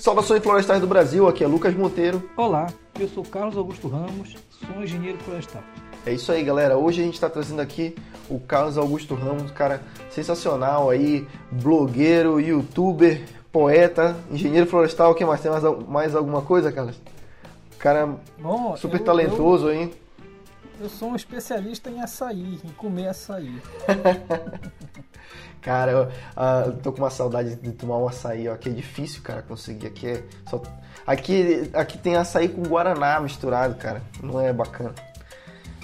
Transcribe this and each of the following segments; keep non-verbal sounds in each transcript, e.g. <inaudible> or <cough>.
Saudações florestais do Brasil, aqui é Lucas Monteiro. Olá, eu sou Carlos Augusto Ramos, sou engenheiro florestal. É isso aí, galera. Hoje a gente está trazendo aqui o Carlos Augusto Ramos, cara sensacional aí, blogueiro, youtuber, poeta, engenheiro florestal. O que mais? Tem mais, mais alguma coisa, Carlos? Cara Bom, super eu, talentoso eu, aí. Eu sou um especialista em açaí, em comer açaí. <laughs> Cara, eu, uh, tô com uma saudade de tomar um açaí, ó. Aqui é difícil, cara, conseguir. Aqui é só... Aqui, aqui tem açaí com guaraná misturado, cara. Não é bacana.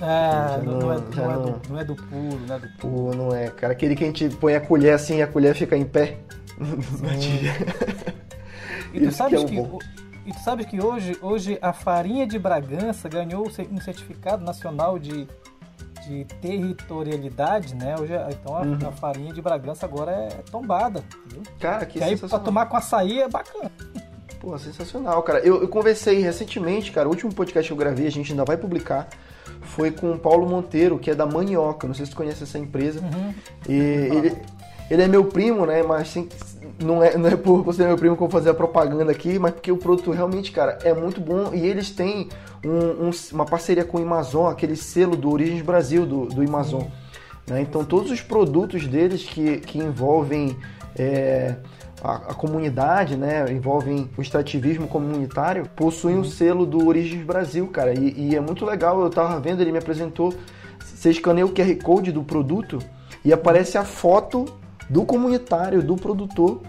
Ah, não, não, é, não, é do, não, é, do, puro, não é do puro. não é, cara. Aquele que a gente põe a colher assim e a colher fica em pé. <laughs> e tu sabes que, é que e tu sabes que hoje, hoje a farinha de Bragança ganhou um certificado nacional de de territorialidade, né? Hoje, então a, uhum. a, farinha de Bragança agora é tombada. Cara, que, que aí pra tomar com açaí é bacana. Pô, sensacional, cara. Eu, eu, conversei recentemente, cara, o último podcast que eu gravei, a gente ainda vai publicar, foi com o Paulo Monteiro, que é da Manioca. Não sei se tu conhece essa empresa. Uhum. E ele, ele é meu primo, né? Mas sem, não é, não é por você meu primo que eu vou fazer a propaganda aqui, mas porque o produto realmente, cara, é muito bom e eles têm um, um, uma parceria com o Amazon, aquele selo do Origens Brasil do, do Amazon. Né? Então todos os produtos deles que, que envolvem é, a, a, comunidade, né, envolvem o extrativismo comunitário, possuem o selo do Origens Brasil, cara. E, e é muito legal, eu tava vendo, ele me apresentou, você escaneia o QR Code do produto e aparece a foto do comunitário, do produtor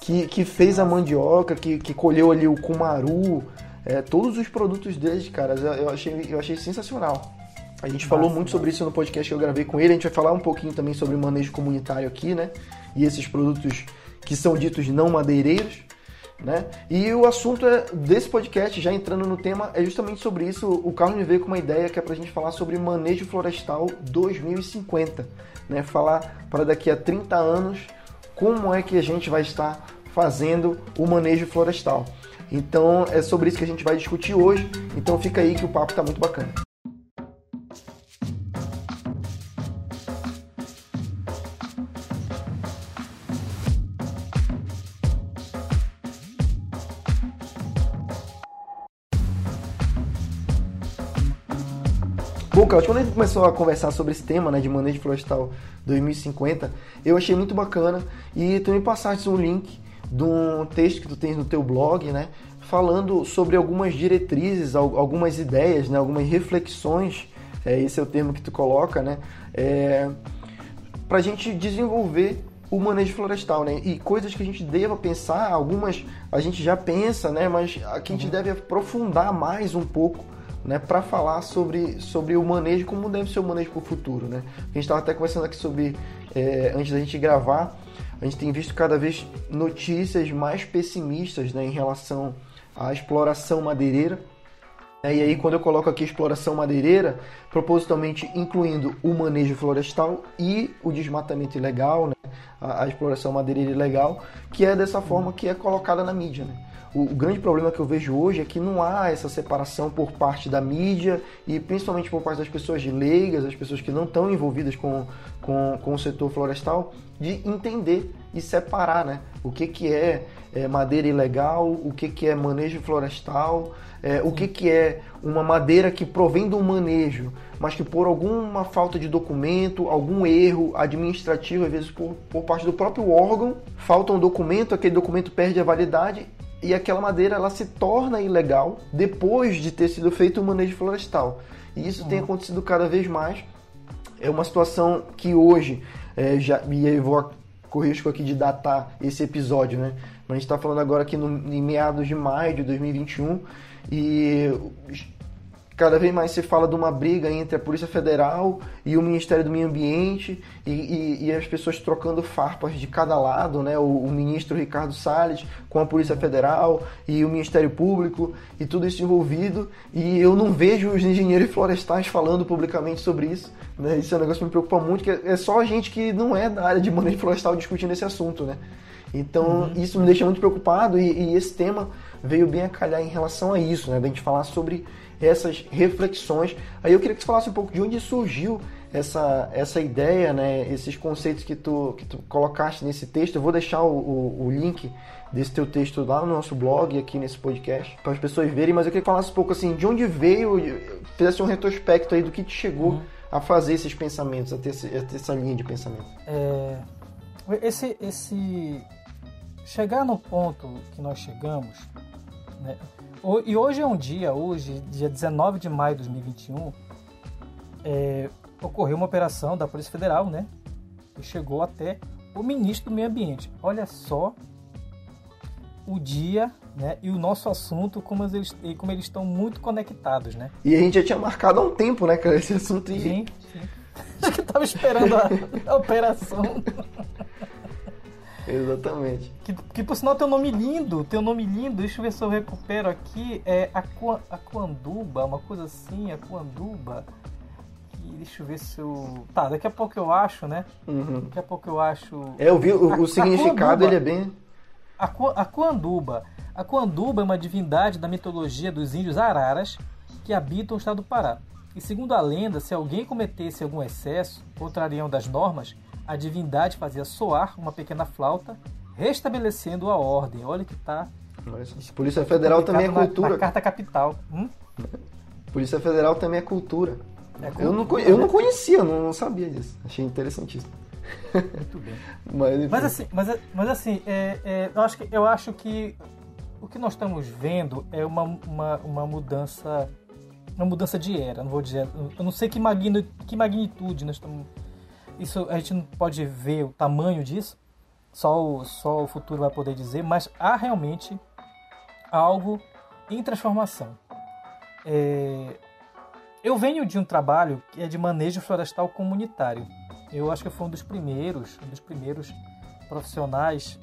que, que fez a mandioca, que, que colheu ali o cumaru, é, todos os produtos deles, cara, eu achei, eu achei sensacional. A gente falou muito sobre isso no podcast que eu gravei com ele. A gente vai falar um pouquinho também sobre manejo comunitário aqui, né? E esses produtos que são ditos não madeireiros, né? E o assunto é, desse podcast, já entrando no tema, é justamente sobre isso. O Carlos me veio com uma ideia que é pra gente falar sobre manejo florestal 2050 né, falar para daqui a 30 anos como é que a gente vai estar fazendo o manejo florestal. Então é sobre isso que a gente vai discutir hoje. Então fica aí que o papo está muito bacana. Bom, Carlos, quando a gente começou a conversar sobre esse tema, né, de manejo florestal 2050, eu achei muito bacana e tu me passaste um link de um texto que tu tens no teu blog, né, falando sobre algumas diretrizes, algumas ideias, né, algumas reflexões, é, esse é o termo que tu coloca, né, é, para a gente desenvolver o manejo florestal, né? E coisas que a gente deva pensar, algumas a gente já pensa, né? Mas aqui a gente uhum. deve aprofundar mais um pouco né, para falar sobre, sobre o manejo, como deve ser o manejo para o futuro. Né? A gente estava até conversando aqui sobre, é, antes da gente gravar, a gente tem visto cada vez notícias mais pessimistas né, em relação à exploração madeireira. E aí, quando eu coloco aqui exploração madeireira, propositalmente incluindo o manejo florestal e o desmatamento ilegal, né? a, a exploração madeireira ilegal, que é dessa forma que é colocada na mídia. Né? O, o, grande problema que eu vejo hoje é que não há essa separação por parte da mídia e principalmente por parte das pessoas leigas, as pessoas que não estão envolvidas com, com, com o setor florestal, de entender e separar né? o que, que é, é madeira ilegal, o que, que é manejo florestal, é, o que, que é uma madeira que provém do manejo, mas que por alguma falta de documento, algum erro administrativo, às vezes por, por parte do próprio órgão, falta um documento, aquele documento perde a validade e aquela madeira ela se torna ilegal depois de ter sido feito o manejo florestal. E isso uhum. tem acontecido cada vez mais. É uma situação que hoje, é, já, e eu vou correr risco aqui de datar esse episódio, né? Mas a gente está falando agora aqui no, em meados de maio de 2021 e cada vez mais se fala de uma briga entre a Polícia Federal e o Ministério do Meio Ambiente e, e, e as pessoas trocando farpas de cada lado, né? O, o, ministro Ricardo Salles com a Polícia Federal e o Ministério Público e tudo isso envolvido e eu não vejo os engenheiros florestais falando publicamente sobre isso, né? Isso é um negócio que me preocupa muito, que é, só a gente que não é da área de manejo florestal discutindo esse assunto, né? Então uhum. isso me deixa muito preocupado e, e esse tema veio bem a calhar em relação a isso, né? Da gente falar sobre essas reflexões. Aí eu queria que você falasse um pouco de onde surgiu essa, essa ideia, né, esses conceitos que tu, que tu colocaste nesse texto. Eu vou deixar o, o, o link desse teu texto lá no nosso blog, aqui nesse podcast, para as pessoas verem, mas eu queria que falasse um pouco assim, de onde veio, fizesse um retrospecto aí do que te chegou uhum. a fazer esses pensamentos, a ter, a ter essa linha de pensamento. É, esse, esse chegar no ponto que nós chegamos, né, e hoje é um dia, hoje, dia 19 de maio de 2021, é, ocorreu uma operação da Polícia Federal, né? E chegou até o ministro do Meio Ambiente. Olha só o dia né, e o nosso assunto, como eles, como eles estão muito conectados, né? E a gente já tinha marcado há um tempo, né, cara, esse assunto. E... Sim, sim. <laughs> Acho que estava esperando a, a operação. <laughs> <laughs> Exatamente. Que, que por sinal tem um nome lindo, tem um nome lindo, deixa eu ver se eu recupero aqui. É Aquanduba, uma coisa assim, Aquanduba deixa eu ver se eu. Tá, daqui a pouco eu acho, né? Uhum. Daqui a pouco eu acho. É, eu vi o, o significado, ele é bem. A, a Coanduba. A Coanduba é uma divindade da mitologia dos índios araras que habitam o estado do Pará. E segundo a lenda, se alguém cometesse algum excesso, contrarião das normas, a divindade fazia soar uma pequena flauta, restabelecendo a ordem. Olha que tá. Polícia Federal também é cultura. Na, na carta capital. Hum? Polícia Federal também é cultura. É eu, não, eu não conhecia, não, não sabia disso. Achei interessantíssimo. Muito bem. <laughs> mas, mas, assim, mas, mas assim é, é, eu, acho que, eu acho que o que nós estamos vendo é uma, uma, uma mudança uma mudança de era, não vou dizer, eu não sei que magnitude, que magnitude nós estamos isso a gente não pode ver o tamanho disso, só o, só o futuro vai poder dizer, mas há realmente algo em transformação. É, eu venho de um trabalho que é de manejo florestal comunitário. Eu acho que foi um dos primeiros, um dos primeiros profissionais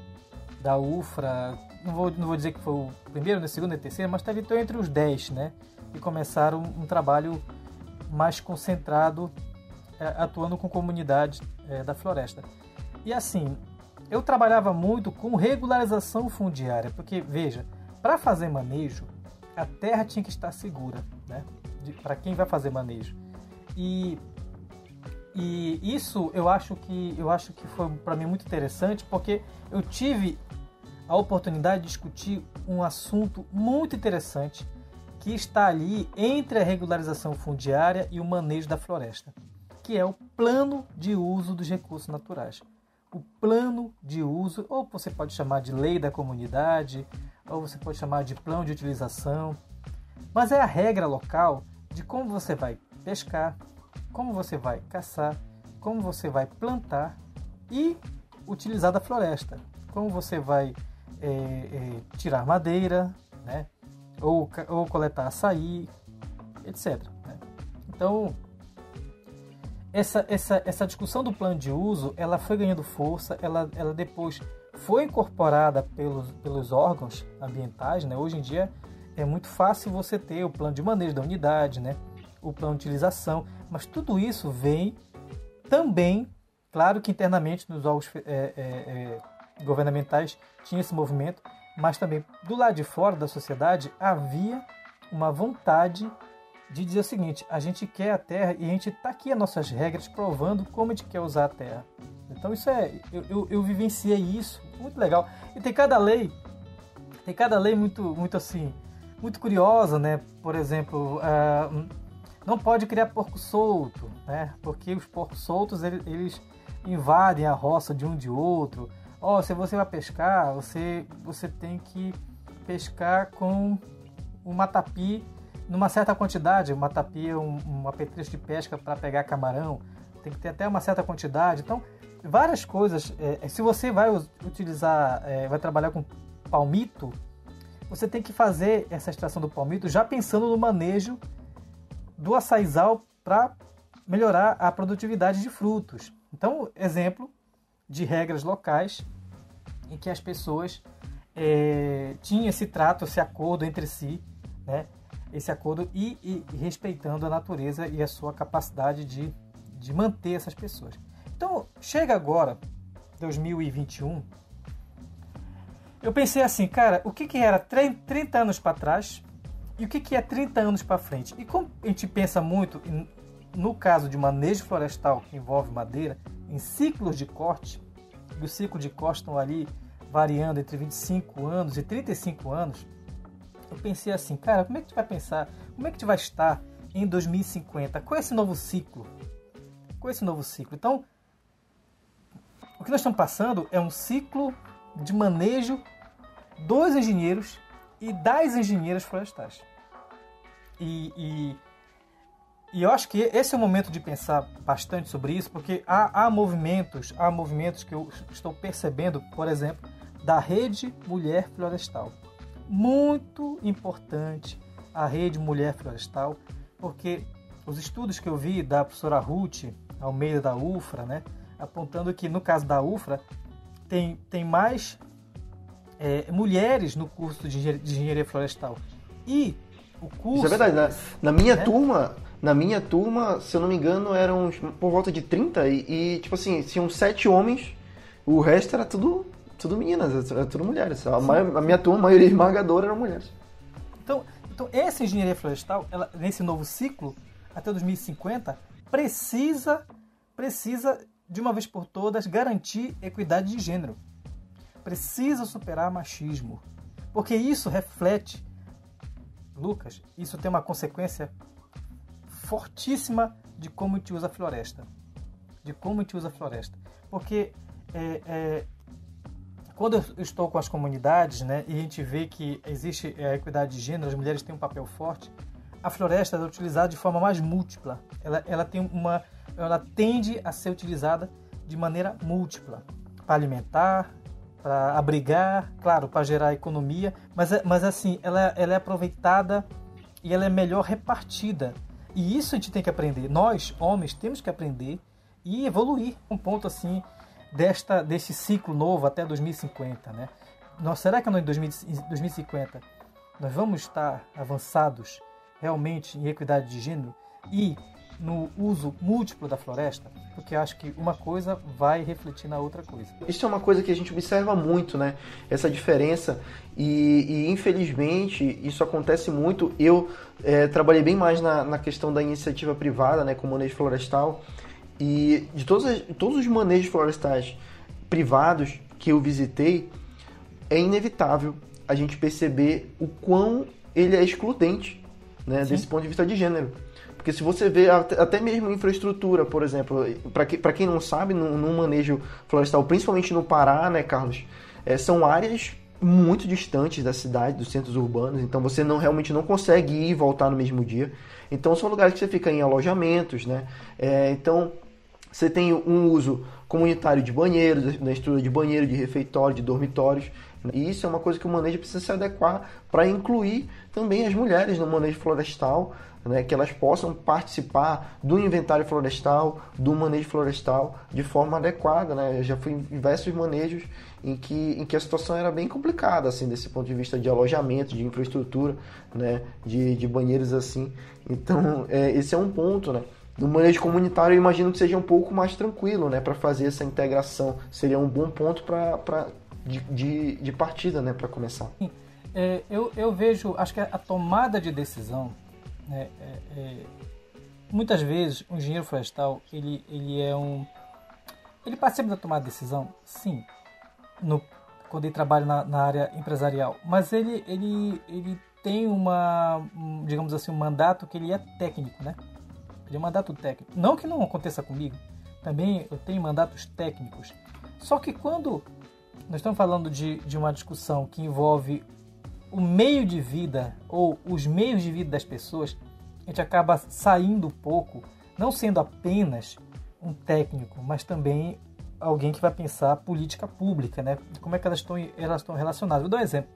da UFRA. Não vou, não vou dizer que foi o primeiro, o segundo e terceiro, mas esteve entre os dez, né? E começaram um trabalho mais concentrado, atuando com comunidade é, da floresta. E assim, eu trabalhava muito com regularização fundiária, porque veja, para fazer manejo, a terra tinha que estar segura, né? para quem vai fazer manejo. E, e isso eu acho que eu acho que foi para mim muito interessante porque eu tive a oportunidade de discutir um assunto muito interessante que está ali entre a regularização fundiária e o manejo da floresta, que é o plano de uso dos recursos naturais. O plano de uso, ou você pode chamar de lei da comunidade, ou você pode chamar de plano de utilização, mas é a regra local de como você vai pescar, como você vai caçar, como você vai plantar e utilizar da floresta, como você vai é, é, tirar madeira, né? ou, ou coletar açaí, etc. Né? Então, essa, essa, essa discussão do plano de uso ela foi ganhando força, ela, ela depois foi incorporada pelos, pelos órgãos ambientais. Né? Hoje em dia, é muito fácil você ter o plano de manejo da unidade, né? o plano de utilização, mas tudo isso vem também, claro que internamente nos órgãos é, é, é, governamentais tinha esse movimento, mas também do lado de fora da sociedade havia uma vontade de dizer o seguinte: a gente quer a terra e a gente está aqui as nossas regras provando como a gente quer usar a terra. Então isso é, eu, eu, eu vivenciei isso, muito legal. E tem cada lei, tem cada lei muito, muito assim, muito curiosa, né? Por exemplo, uh, não pode criar porco solto, né? Porque os porcos soltos eles, eles invadem a roça de um de outro. Ó, oh, se você vai pescar, você você tem que pescar com um matapi numa certa quantidade. O matapi é um, um apetrecho de pesca para pegar camarão. Tem que ter até uma certa quantidade. Então, várias coisas. É, se você vai utilizar, é, vai trabalhar com palmito, você tem que fazer essa extração do palmito já pensando no manejo do açaizal para melhorar a produtividade de frutos. Então, exemplo de regras locais em que as pessoas é, tinham esse trato, esse acordo entre si, né? Esse acordo e, e, respeitando a natureza e a sua capacidade de, de manter essas pessoas. Então, chega agora, 2021, eu pensei assim, cara, o que, que era 30 anos para trás e o que, que é 30 anos para frente? E como a gente pensa muito no caso de manejo florestal que envolve madeira, em ciclos de corte, e os ciclos de corte estão ali variando entre 25 anos e 35 anos, eu pensei assim, cara, como é que tu vai pensar, como é que tu vai estar em 2050 com esse novo ciclo? Com esse novo ciclo. Então, o que nós estamos passando é um ciclo de manejo dos engenheiros e das engenheiras florestais. E, e, e, eu acho que esse é o momento de pensar bastante sobre isso, porque há, há movimentos, há movimentos que eu estou percebendo, por exemplo, da rede Mulher Florestal. Muito importante a rede Mulher Florestal, porque os estudos que eu vi da professora Ruth Almeida da UFRA, né, apontando que no caso da UFRA tem, tem mais é, mulheres no curso de engenharia florestal. E o curso. Isso é verdade. Na, na minha né? turma, na minha turma, se eu não me engano, eram por volta de 30 e, e tipo assim, tinham sete homens, o resto era tudo, tudo meninas, era tudo mulheres. A, a, minha turma, a maioria <laughs> esmagadora eram mulheres. Então, então essa engenharia florestal, ela, nesse novo ciclo, até 2050, precisa, precisa de uma vez por todas, garantir equidade de gênero. Precisa superar machismo. Porque isso reflete, Lucas, isso tem uma consequência fortíssima de como a gente usa a floresta. De como a gente usa a floresta. Porque é, é, quando eu estou com as comunidades né, e a gente vê que existe a equidade de gênero, as mulheres têm um papel forte, a floresta é utilizada de forma mais múltipla. Ela, ela tem uma ela tende a ser utilizada de maneira múltipla para alimentar, para abrigar, claro, para gerar economia, mas, é, mas assim, ela, ela é aproveitada e ela é melhor repartida. E isso a gente tem que aprender. Nós, homens, temos que aprender e evoluir. Um ponto assim desta desse ciclo novo até 2050, né? Nós, será que em 2050 nós vamos estar avançados realmente em equidade de gênero e no uso múltiplo da floresta, porque acho que uma coisa vai refletir na outra coisa. Isso é uma coisa que a gente observa muito, né? Essa diferença e, e infelizmente isso acontece muito. Eu é, trabalhei bem mais na, na, questão da iniciativa privada, né, com manejo florestal e de todos, todos os manejos florestais privados que eu visitei, é inevitável a gente perceber o quão ele é excludente né, desse ponto de vista de gênero. Porque se você vê até mesmo infraestrutura, por exemplo, para que, quem não sabe, no, no, manejo florestal, principalmente no Pará, né, Carlos, é, são áreas muito distantes da cidade, dos centros urbanos, então você não realmente não consegue ir e voltar no mesmo dia. Então são lugares que você fica em alojamentos, né? É, então você tem um uso comunitário de banheiros, da estrutura de banheiro, de refeitório, de dormitórios. E isso é uma coisa que o manejo precisa se adequar para incluir também as mulheres no manejo florestal, né, que elas possam participar do inventário florestal, do manejo florestal de forma adequada. Né? Eu já fui em diversos manejos em que, em que a situação era bem complicada, assim, desse ponto de vista de alojamento, de infraestrutura, né, de, de banheiros assim. Então, é, esse é um ponto, né? No manejo comunitário, eu imagino que seja um pouco mais tranquilo, né, para fazer essa integração. Seria um bom ponto para de, de, de, partida, né, para começar. É, eu, eu vejo, acho que a tomada de decisão, né, é, é, muitas vezes o engenheiro florestal ele, ele é um, ele participa da tomada de decisão, sim, no, quando ele trabalha na, na área empresarial, mas ele, ele, ele tem uma, digamos assim, um mandato que ele é técnico, né? De mandato técnico. Não que não aconteça comigo, também eu tenho mandatos técnicos. Só que quando nós estamos falando de, de uma discussão que envolve o meio de vida ou os meios de vida das pessoas, a gente acaba saindo um pouco, não sendo apenas um técnico, mas também alguém que vai pensar política pública, né? Como é que elas estão, elas estão relacionadas. Vou dar um exemplo,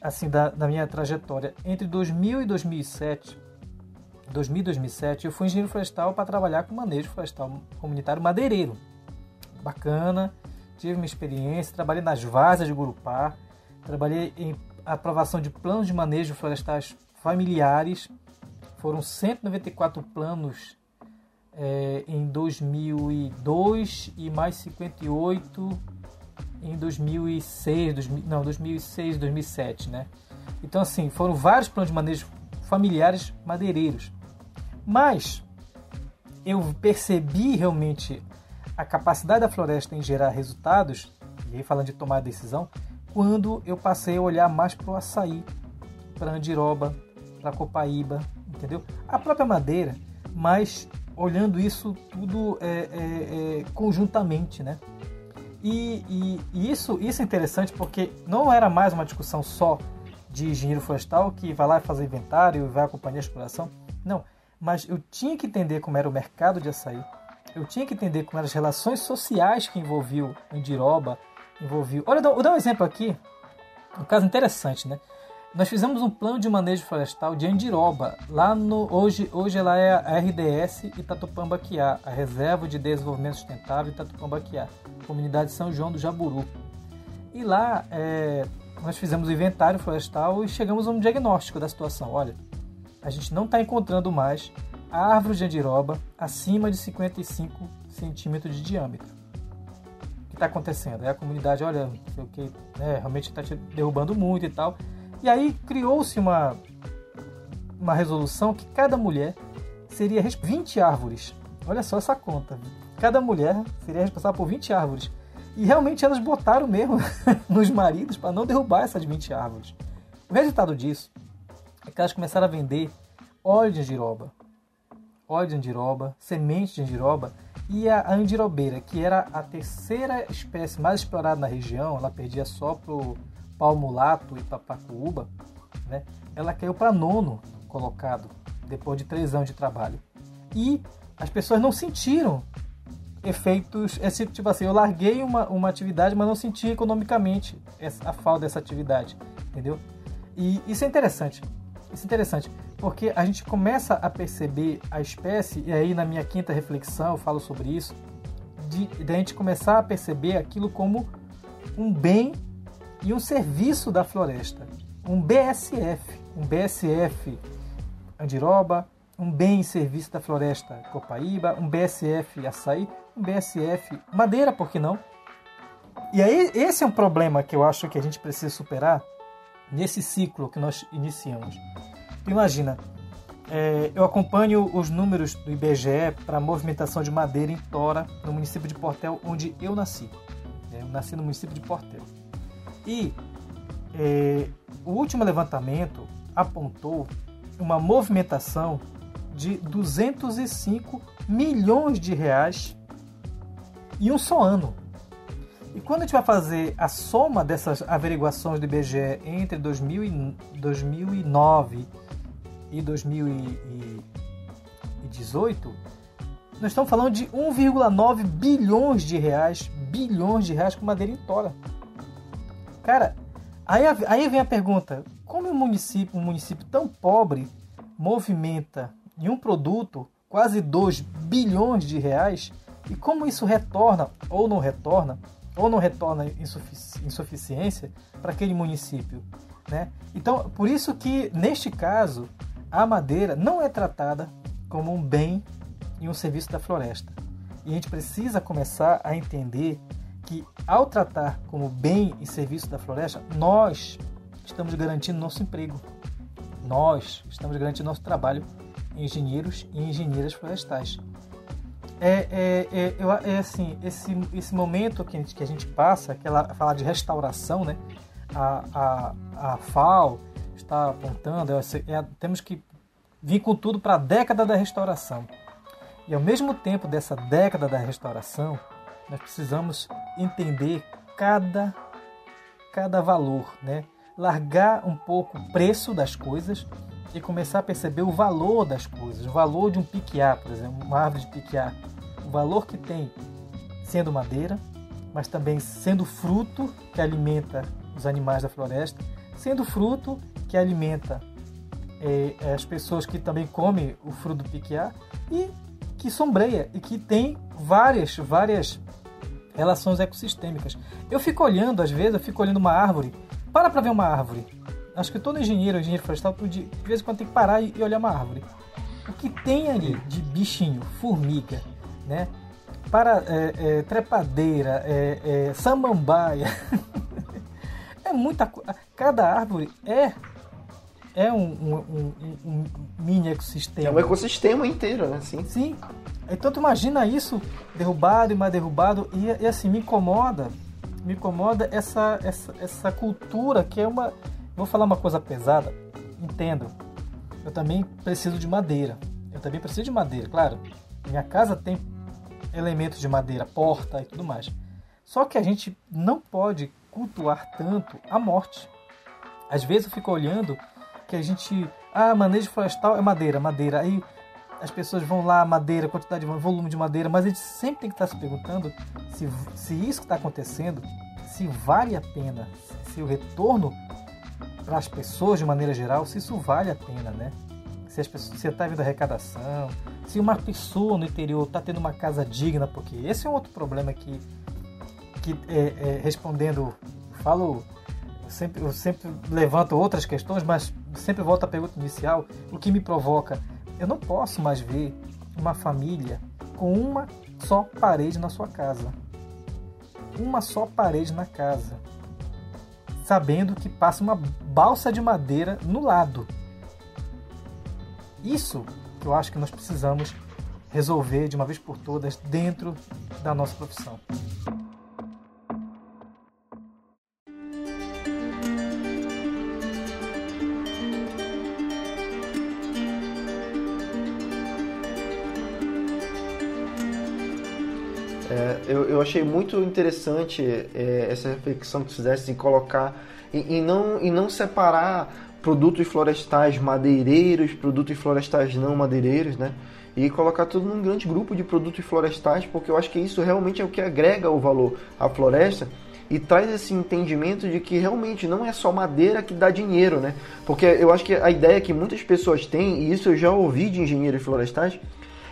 assim, da, da minha trajetória. Entre 2000 e 2007, 2000 e 2007, eu fui engenheiro florestal para trabalhar com manejo florestal comunitário madeireiro. Bacana, tive uma experiência, trabalhei nas vazas de Gurupá, trabalhei em aprovação de planos de manejo florestais familiares. Foram 194 planos é, em 2002 e mais 58 em 2006, 2000, não, 2006, 2007, né? Então assim, foram vários planos de manejo familiares madeireiros. Mas eu percebi realmente a capacidade da floresta em gerar resultados, e aí falando de tomar decisão, quando eu passei a olhar mais para o açaí, para andiroba, para copaíba, entendeu? A própria madeira, mas olhando isso tudo é, é, é, conjuntamente, né? E, e, e, isso, isso é interessante porque não era mais uma discussão só de engenheiro florestal que vai lá fazer inventário e vai acompanhar a exploração. Não, mas eu tinha que entender como era o mercado de açaí, eu tinha que entender como eram as relações sociais que envolviam Andiroba, envolviam... Olha, vou dar um exemplo aqui, um caso interessante, né? Nós fizemos um plano de manejo florestal de Andiroba, lá no hoje hoje ela é a RDS Itatupambaquiá, a Reserva de Desenvolvimento Sustentável Itatupambaquiá, comunidade São João do Jaburu. E lá é, nós fizemos o inventário florestal e chegamos a um diagnóstico da situação. Olha, a gente não está encontrando mais árvores de andiroba acima de 55 centímetros de diâmetro. O que está acontecendo? É a comunidade, olha, sei o que, né, realmente está derrubando muito e tal. E aí criou-se uma, uma resolução que cada mulher seria 20 árvores. Olha só essa conta. Cada mulher seria responsável por 20 árvores. E realmente elas botaram mesmo <laughs> nos maridos para não derrubar essas 20 árvores. O resultado disso é que elas começaram a vender óleo de andiroba, óleo de andiroba, semente de andiroba e a andirobeira, que era a terceira espécie mais explorada na região, ela perdia só pro palmulato e papacuúba, né? ela caiu para nono colocado depois de três anos de trabalho. E as pessoas não sentiram efeitos, esse tipo assim, eu larguei uma, uma atividade, mas não senti economicamente essa, a falta dessa atividade, entendeu? E isso é interessante, isso é interessante, porque a gente começa a perceber a espécie, e aí na minha quinta reflexão eu falo sobre isso, de, de a gente começar a perceber aquilo como um bem e um serviço da floresta, um BSF, um BSF Andiroba, um bem e serviço da floresta Copaíba, um BSF Açaí, um BSF Madeira, por que não? E aí esse é um problema que eu acho que a gente precisa superar nesse ciclo que nós iniciamos. Imagina, é, eu acompanho os números do IBGE para a movimentação de madeira em Tora, no município de Portel, onde eu nasci. É, eu nasci no município de Portel. E é, o último levantamento apontou uma movimentação de 205 milhões de reais em um só ano. E quando a gente vai fazer a soma dessas averiguações do IBGE entre 2000 2009 e 2018, nós estamos falando de 1,9 bilhões de reais, bilhões de reais com madeira em tora. Cara, aí, aí vem a pergunta: como um município, um município tão pobre movimenta em um produto quase 2 bilhões de reais e como isso retorna ou não retorna ou não retorna insufici insuficiência para aquele município, né? Então, por isso que neste caso a madeira não é tratada como um bem e um serviço da floresta. E a gente precisa começar a entender que ao tratar como bem e serviço da floresta, nós estamos garantindo nosso emprego. Nós estamos garantindo nosso trabalho engenheiros e engenheiras florestais. É, é, é, é, assim, esse, esse momento que a gente, que a gente passa, aquela fala de restauração, né? A, a, a FAO está apontando, é, é, temos que vir com tudo para a década da restauração. E ao mesmo tempo dessa década da restauração, nós precisamos entender cada, cada valor, né? largar um pouco o preço das coisas e começar a perceber o valor das coisas, o valor de um piquiá, por exemplo, uma árvore de piquiá, o valor que tem sendo madeira, mas também sendo fruto que alimenta os animais da floresta, sendo fruto que alimenta é, as pessoas que também comem o fruto do piquiá e que sombreia e que tem várias, várias relações ecossistêmicas. Eu fico olhando, às vezes, eu fico olhando uma árvore. Para para ver uma árvore. Acho que todo engenheiro, engenheiro florestal, de vez em quando tem que parar e olhar uma árvore. O que tem ali de bichinho, formiga, né? Para é, é, trepadeira, é, é samambaia. <laughs> é muita coisa. Cada árvore é é um, um, um, um, mini ecossistema. É um ecossistema inteiro, né? Sim. Sim. Então tu imagina isso derrubado e mais derrubado e, e assim me incomoda, me incomoda essa, essa essa cultura que é uma, vou falar uma coisa pesada, entendo. Eu também preciso de madeira. Eu também preciso de madeira, claro. Minha casa tem elementos de madeira, porta e tudo mais. Só que a gente não pode cultuar tanto a morte. Às vezes eu fico olhando que a gente, ah, manejo florestal é madeira, madeira. Aí as pessoas vão lá, madeira, quantidade de volume de madeira, mas a gente sempre tem que estar se perguntando se, se isso que está acontecendo, se vale a pena, se o retorno para as pessoas de maneira geral, se isso vale a pena, né? Se as pessoas, se está havendo arrecadação, se uma pessoa no interior está tendo uma casa digna, porque esse é um outro problema que, que é, é, respondendo, falo, sempre, eu sempre levanto outras questões, mas sempre volto à pergunta inicial, o que me provoca eu não posso mais ver uma família com uma só parede na sua casa. Uma só parede na casa. Sabendo que passa uma balsa de madeira no lado. Isso que eu acho que nós precisamos resolver de uma vez por todas dentro da nossa profissão. Eu, eu achei muito interessante é, essa reflexão que fizesse em colocar e, não, e não separar produtos florestais madeireiros, produtos florestais não madeireiros, né? E colocar tudo num grande grupo de produtos florestais, porque eu acho que isso realmente é o que agrega o valor à floresta e traz esse entendimento de que realmente não é só madeira que dá dinheiro, né? Porque eu acho que a ideia que muitas pessoas têm, e isso eu já ouvi de engenheiros florestais,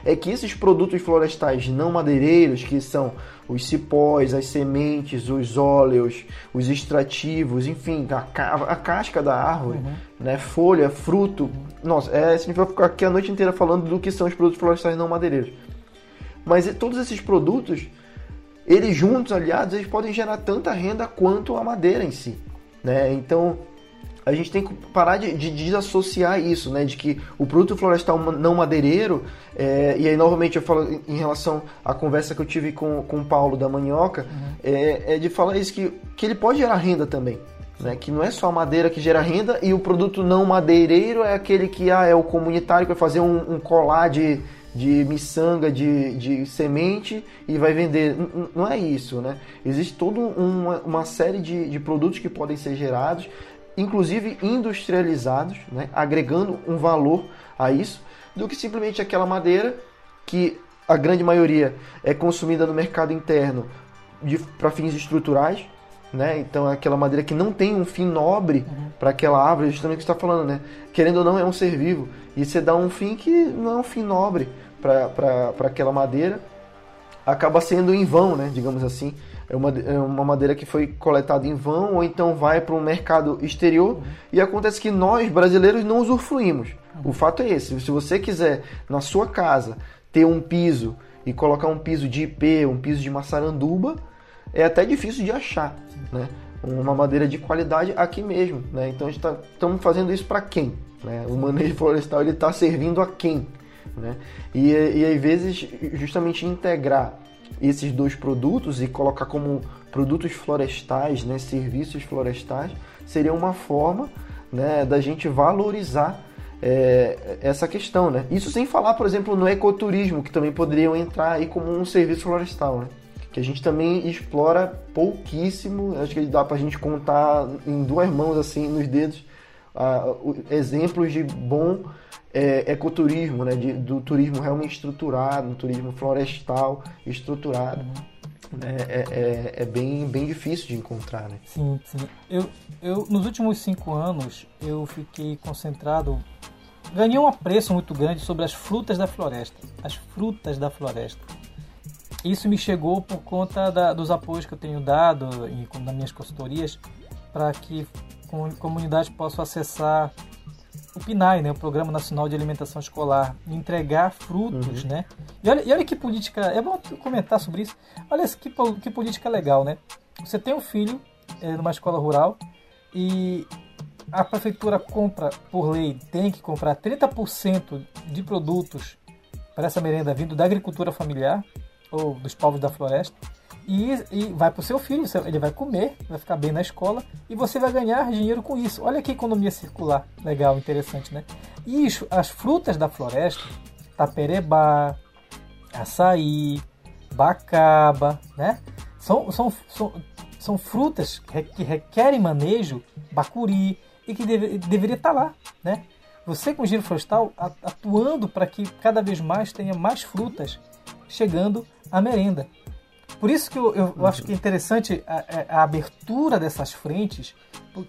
é que esses produtos florestais não madeireiros, que são os cipós, as sementes, os óleos, os extrativos, enfim, a, ca a casca da árvore, uhum. né, folha, fruto. Uhum. Nossa, é, a gente vai ficar aqui a noite inteira falando do que são os produtos florestais não madeireiros. Mas todos esses produtos, eles juntos, aliados, eles podem gerar tanta renda quanto a madeira em si. Né? Então, a gente tem que parar de, de desassociar isso, né? De que o produto florestal não madeireiro, é, e aí novamente eu falo em relação à conversa que eu tive com, com o Paulo da Manioca, uhum. é, é, de falar isso, que, que ele pode gerar renda também. Né? Que não é só a madeira que gera renda e o produto não madeireiro é aquele que ah, é o comunitário que vai fazer um, um colar de, de miçanga, de, de semente e vai vender. N não é isso, né? Existe toda uma, uma série de, de produtos que podem ser gerados inclusive industrializados, né, agregando um valor a isso, do que simplesmente aquela madeira que a grande maioria é consumida no mercado interno para fins estruturais, né? Então é aquela madeira que não tem um fim nobre uhum. para aquela árvore, justamente o que está falando, né? Querendo ou não é um ser vivo e você dá um fim que não é um fim nobre para aquela madeira, acaba sendo em vão, né? Digamos assim é uma, é uma madeira que foi coletada em vão ou então vai para um mercado exterior uhum. e acontece que nós brasileiros não usufruímos. Uhum. O fato é esse: se você quiser na sua casa ter um piso e colocar um piso de IP, um piso de maçaranduba, é até difícil de achar, né? Uma madeira de qualidade aqui mesmo, né? Então estamos tá, fazendo isso para quem? Né? O manejo <laughs> florestal ele está servindo a quem? Né? E, e às vezes justamente integrar esses dois produtos e colocar como produtos florestais, né, serviços florestais, seria uma forma né, da gente valorizar é, essa questão. Né? Isso sem falar, por exemplo, no ecoturismo, que também poderiam entrar aí como um serviço florestal. Né? Que a gente também explora pouquíssimo, acho que dá para a gente contar em duas mãos, assim, nos dedos, uh, exemplos de bom é, ecoturismo, né, de, do turismo realmente estruturado, um turismo florestal estruturado. É, é, é, é, bem, bem difícil de encontrar, né? Sim, sim. Eu, eu, nos últimos cinco anos, eu fiquei concentrado... Ganhei um apreço muito grande sobre as frutas da floresta. As frutas da floresta. Isso me chegou por conta da, dos apoios que eu tenho dado em, nas minhas consultorias para que comunidades possam acessar o PNAE, né, o Programa Nacional de Alimentação Escolar, entregar frutos, uhum. né? E olha, e olha que política, é bom comentar sobre isso. Olha que, que política legal, né? Você tem um filho é, numa escola rural e a prefeitura compra, por lei, tem que comprar 30% de produtos para essa merenda vindo da agricultura familiar ou dos povos da floresta e, e vai para o seu filho, ele vai comer, vai ficar bem na escola e você vai ganhar dinheiro com isso. Olha que economia circular, legal, interessante, né? E as frutas da floresta, taperebá, açaí, bacaba, né? São, são, são, são frutas que requerem manejo, bacuri, e que deve, deveria estar lá, né? Você com o giro florestal atuando para que cada vez mais tenha mais frutas chegando à merenda. Por isso que eu, eu, acho que é interessante a, a, abertura dessas frentes,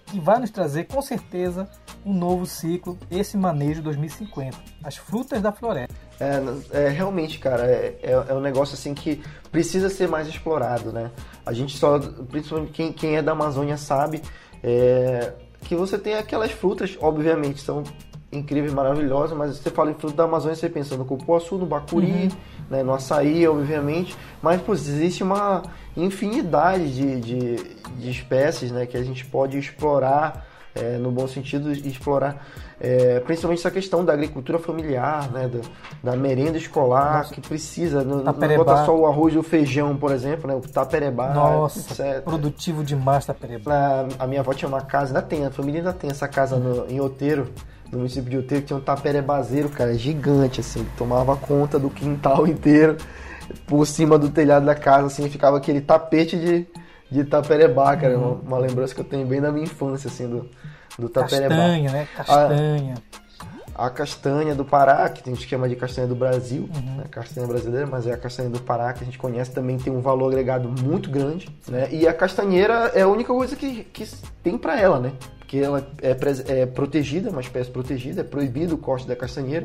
que vai nos trazer com certeza um novo ciclo, esse manejo 2050, as frutas da floresta. É, é realmente, cara, é, é, é, um negócio assim que precisa ser mais explorado, né? A gente só, principalmente quem, quem é da Amazônia sabe é, que você tem aquelas frutas, obviamente, são incríveis, maravilhosas, mas você fala em fruta da Amazônia, você pensa no cupuaçu, no bacuri, uhum. né, no açaí, obviamente, mas pô, existe uma infinidade de, de, de, espécies né, que a gente pode explorar, é, no bom sentido, explorar é, principalmente essa questão da agricultura familiar, né, da, da merenda escolar, Nossa. que precisa, não, não bota só o arroz e o feijão, por exemplo, né, o taperebá, Nossa, etc. produtivo demais taperebá. A, a minha avó tinha uma casa, ainda tem, a família ainda tem essa casa no, em Oteiro, no município de Outeiro, que tinha um taperebazeiro, cara, gigante, assim, tomava conta do quintal <laughs> inteiro, por cima do telhado da casa, assim, ficava aquele tapete de, de taperebá, cara, uhum. uma, uma, lembrança que eu tenho bem da minha infância, assim, do, do taperebá. Castanha, né? Castanha. A, a castanha do Pará, que tem um esquema de castanha do Brasil, uhum. né? castanha brasileira, mas é a castanha do Pará que a gente conhece, também tem um valor agregado muito grande, né? E a castanheira é a única coisa que, que tem para ela, né? Porque ela é, é protegida, uma espécie protegida, é proibido o corte da castanheira.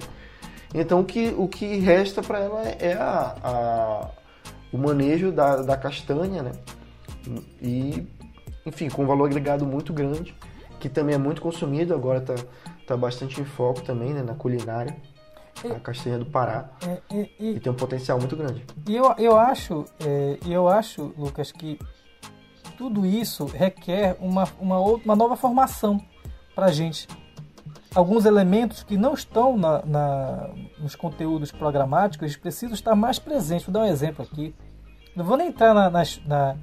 Então o que, o que resta para ela é a, a, o manejo da, da castanha, né? E, enfim, com um valor agregado muito grande, que também é muito consumido, agora está tá bastante em foco também né, na culinária. A castanha do Pará. É, e, e, e, tem um potencial muito grande. E eu, eu acho, é, eu acho, Lucas, que tudo isso requer uma, uma, uma nova formação para a gente. Alguns elementos que não estão na, na, nos conteúdos programáticos eles precisam estar mais presentes. Vou dar um exemplo aqui. Não vou nem entrar na, na,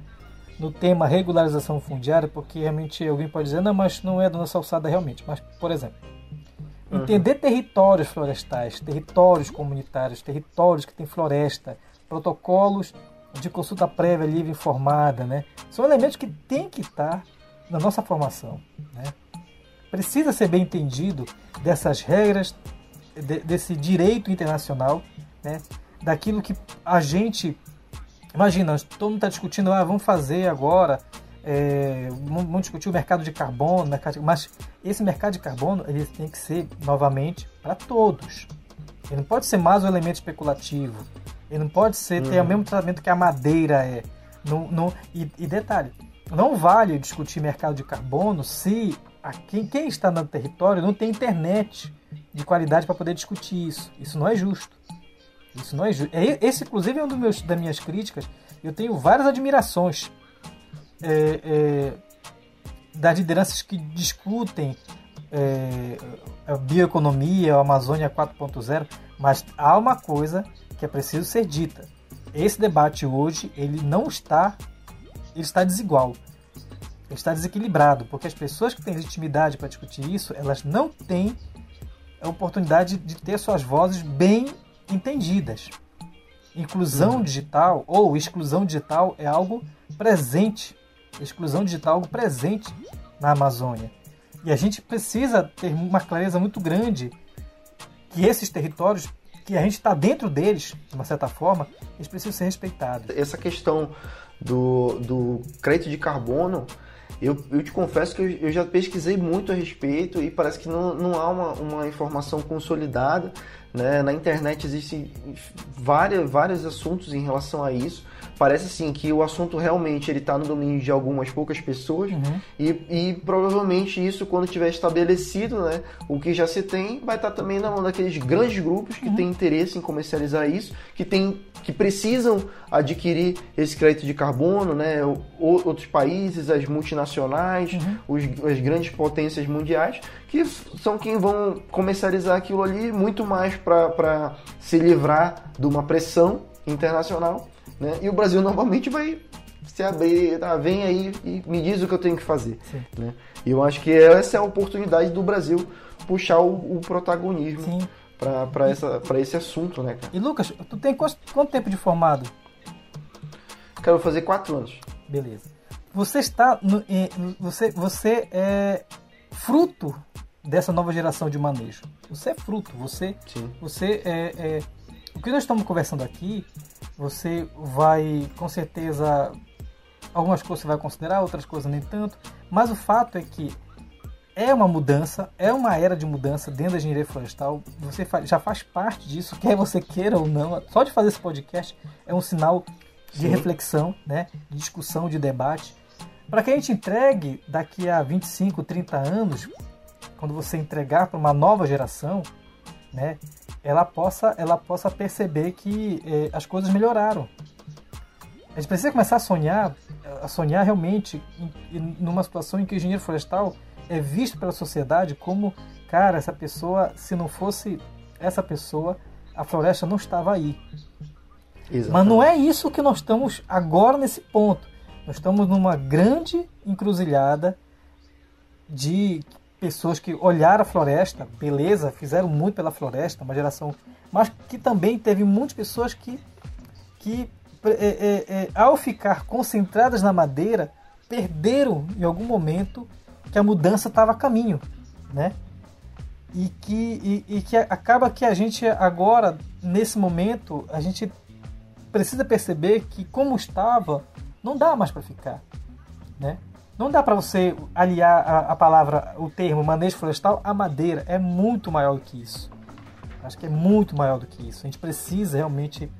no tema regularização fundiária, porque realmente alguém pode dizer, não, mas não é da nossa alçada realmente. Mas, por exemplo, uhum. entender territórios florestais, territórios comunitários, territórios que têm floresta, protocolos de consulta prévia, livre, informada, né? São elementos que têm que estar na nossa formação, né? Precisa ser bem entendido dessas regras, de, desse direito internacional, né? Daquilo que a gente... Imagina, todo mundo está discutindo, ah, vamos fazer agora é, vamos discutir o mercado de carbono, mercado, mas esse mercado de carbono ele tem que ser novamente para todos. Ele não pode ser mais um elemento especulativo. Ele não pode ser, ter o uhum. mesmo tratamento que a madeira é. Não, não, e, e detalhe, não vale discutir mercado de carbono se a quem, quem está no território não tem internet de qualidade para poder discutir isso. Isso não é justo. Isso não é justo. É, esse, inclusive, é um dos meus, das minhas críticas. Eu tenho várias admirações é, é, das lideranças que discutem é, a bioeconomia, a Amazônia 4.0, mas há uma coisa que é preciso ser dita. Esse debate hoje, ele não está, ele está desigual. Ele está desequilibrado, porque as pessoas que têm legitimidade para discutir isso, elas não têm a oportunidade de ter suas vozes bem entendidas. Inclusão uhum. digital ou exclusão digital é algo presente. Exclusão digital é algo presente na Amazônia. E a gente precisa ter uma clareza muito grande que esses territórios que a gente está dentro deles, de uma certa forma, eles precisam ser respeitados. Essa questão do, do crédito de carbono, eu, eu te confesso que eu, já pesquisei muito a respeito e parece que não, não há uma, uma informação consolidada. Né? Na internet existem várias, vários assuntos em relação a isso parece assim que o assunto realmente ele está no domínio de algumas poucas pessoas uhum. e, e, provavelmente isso quando tiver estabelecido, né, o que já se tem vai estar tá também na mão daqueles grandes grupos que uhum. têm interesse em comercializar isso, que tem que precisam adquirir esse crédito de carbono, né, outros países, as multinacionais, uhum. os, as grandes potências mundiais que são quem vão comercializar aquilo ali muito mais para se livrar de uma pressão internacional, né? E o Brasil novamente vai se abrir, tá, vem aí e me diz o que eu tenho que fazer. Né? E eu acho que essa é a oportunidade do Brasil puxar o, o protagonismo para esse assunto, né, cara? E Lucas, tu tem quanto, quanto tempo de formado? Quero fazer quatro anos. Beleza. Você está. No, você, você é fruto dessa nova geração de manejo. Você é fruto. Você, Sim. você é, é. O que nós estamos conversando aqui, você vai com certeza Algumas coisas você vai considerar, outras coisas nem tanto. Mas o fato é que é uma mudança, é uma era de mudança dentro da engenharia florestal. Você já faz parte disso, quer você queira ou não. Só de fazer esse podcast é um sinal de Sim. reflexão, né? de discussão, de debate. Para que a gente entregue daqui a 25, 30 anos, quando você entregar para uma nova geração, né, ela possa, ela possa perceber que eh, as coisas melhoraram. A gente precisa começar a sonhar a sonhar realmente em, em, numa situação em que o engenheiro florestal é visto pela sociedade como, cara, essa pessoa, se não fosse essa pessoa, a floresta não estava aí. Exatamente. Mas não é isso que nós estamos agora nesse ponto. Nós estamos numa grande encruzilhada de pessoas que olharam a floresta, beleza, fizeram muito pela floresta, uma geração, mas que também teve muitas pessoas que, que é, é, é, ao ficar concentradas na madeira, perderam em algum momento que a mudança estava a caminho, né? E que, e, e, que acaba que a gente agora, nesse momento, a gente precisa perceber que como estava, não dá mais para ficar, né? Não dá para você aliar a, a, palavra, o termo manejo florestal à madeira. É muito maior do que isso. Acho que é muito maior do que isso. A gente precisa realmente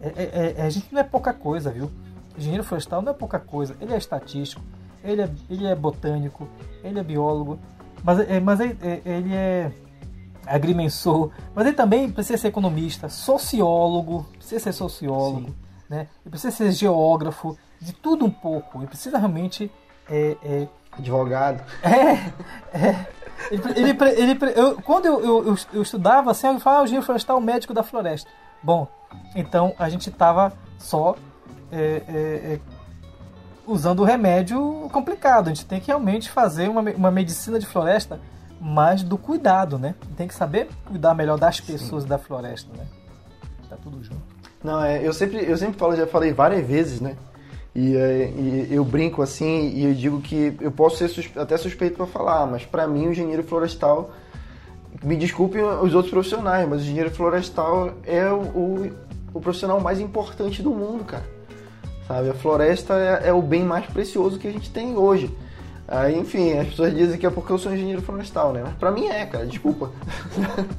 é, é, é, a gente não é pouca coisa, viu? Engenheiro florestal não é pouca coisa. Ele é estatístico, ele é, ele é botânico, ele é biólogo, mas, é, mas ele, é, ele é agrimensor, mas ele também precisa ser economista, sociólogo, precisa ser sociólogo, Sim. né? Ele precisa ser geógrafo, de tudo um pouco. Ele precisa realmente. É, é... Advogado. É, é. Ele, ele, ele, eu, quando eu, eu, eu, estudava, assim, eu falava, ah, o engenheiro florestal, o médico da floresta. Bom, então a gente estava só é, é, é, usando o remédio complicado. A gente tem que realmente fazer uma, uma medicina de floresta mais do cuidado, né? Tem que saber cuidar melhor das pessoas Sim. da floresta, né? Tá tudo junto. Não, é, eu sempre, eu sempre falo, já falei várias vezes, né? E, é, e, eu brinco assim e eu digo que eu posso ser suspe até suspeito para falar, mas para mim o engenheiro florestal me desculpem os outros profissionais, mas o engenheiro florestal é o, o, o profissional mais importante do mundo, cara. Sabe? A floresta é, é, o bem mais precioso que a gente tem hoje. Aí, enfim, as pessoas dizem que é porque eu sou engenheiro florestal, né? Mas pra mim é, cara, desculpa.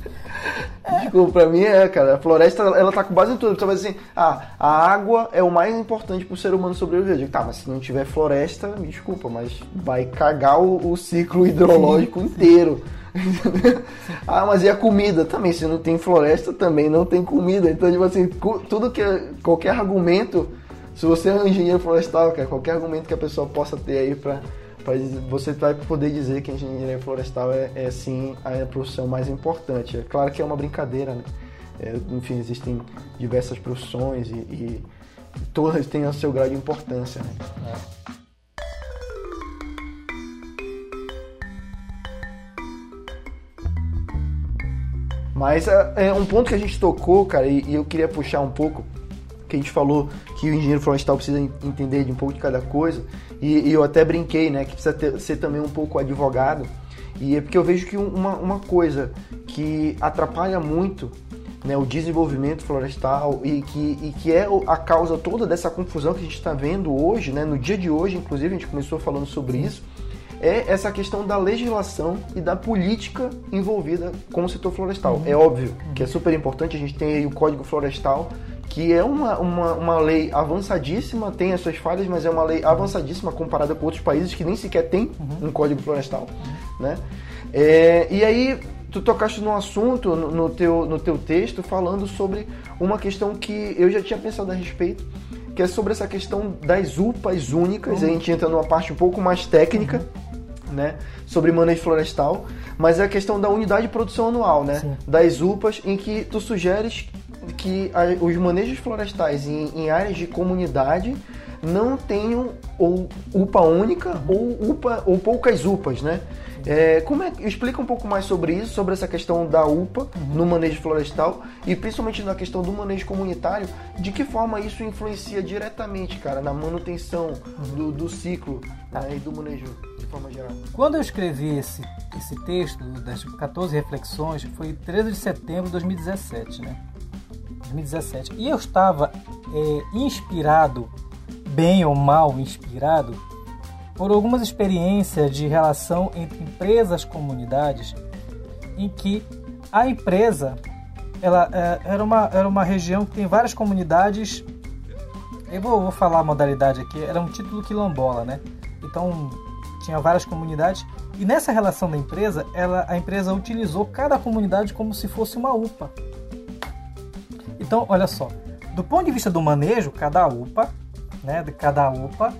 <laughs> desculpa, pra mim é, cara. A floresta, ela tá com base em tudo. Você vai dizer assim, ah, a água é o mais importante pro ser humano sobreviver. Eu digo, tá, mas se não tiver floresta, me desculpa, mas vai cagar o, o ciclo hidrológico inteiro. <laughs> ah, mas e a comida? Também, se não tem floresta, também não tem comida. Então, tipo assim, tudo que. qualquer argumento, se você é um engenheiro florestal, cara, qualquer argumento que a pessoa possa ter aí pra. Pra você vai poder dizer que a engenharia florestal é, é sim a profissão mais importante. É claro que é uma brincadeira, né? É, enfim, existem diversas profissões e, e todas têm o seu grau de importância, né? É. Mas é, um ponto que a gente tocou, cara, e, eu queria puxar um pouco, que a gente falou que o engenheiro florestal precisa entender de um pouco de cada coisa, e, e eu até brinquei, né, que precisa ter, ser também um pouco advogado, e é porque eu vejo que uma, uma coisa que atrapalha muito né, o desenvolvimento florestal e que, e que é a causa toda dessa confusão que a gente está vendo hoje, né, no dia de hoje, inclusive, a gente começou falando sobre isso, é essa questão da legislação e da política envolvida com o setor florestal. Uhum. É óbvio que é super importante, a gente tem aí o Código Florestal, que é uma, uma, uma lei avançadíssima, tem as suas falhas, mas é uma lei avançadíssima comparada com outros países que nem sequer tem uhum. um Código Florestal, né? É, e aí tu tocaste num assunto no, no, teu, no teu texto falando sobre uma questão que eu já tinha pensado a respeito, que é sobre essa questão das UPAs únicas, uhum. a gente entra numa parte um pouco mais técnica, uhum né, sobre manejo florestal, mas é a questão da unidade de produção anual, né, Sim. das UPAs, em que tu sugeres que os manejos florestais em, em, áreas de comunidade não tenham ou UPA única ou UPA ou poucas UPAs, né? É, como é, explica um pouco mais sobre isso, sobre essa questão da UPA no manejo florestal e principalmente na questão do manejo comunitário, de que forma isso influencia diretamente, cara, na manutenção do, do, ciclo tá. né, e do manejo de forma geral. Quando eu escrevi esse, esse texto das 14 reflexões, foi 13 de setembro de 2017, né? 2017. E eu estava é, inspirado, bem ou mal inspirado, por algumas experiências de relação entre empresas comunidades, em que a empresa ela é, era uma, era uma região que tem várias comunidades. Eu vou, vou falar a modalidade aqui, era um título quilombola, né? Então tinha várias comunidades e nessa relação da empresa, ela, a empresa utilizou cada comunidade como se fosse uma UPA. Então, olha só, do ponto de vista do manejo, cada UPA, né, de cada UPA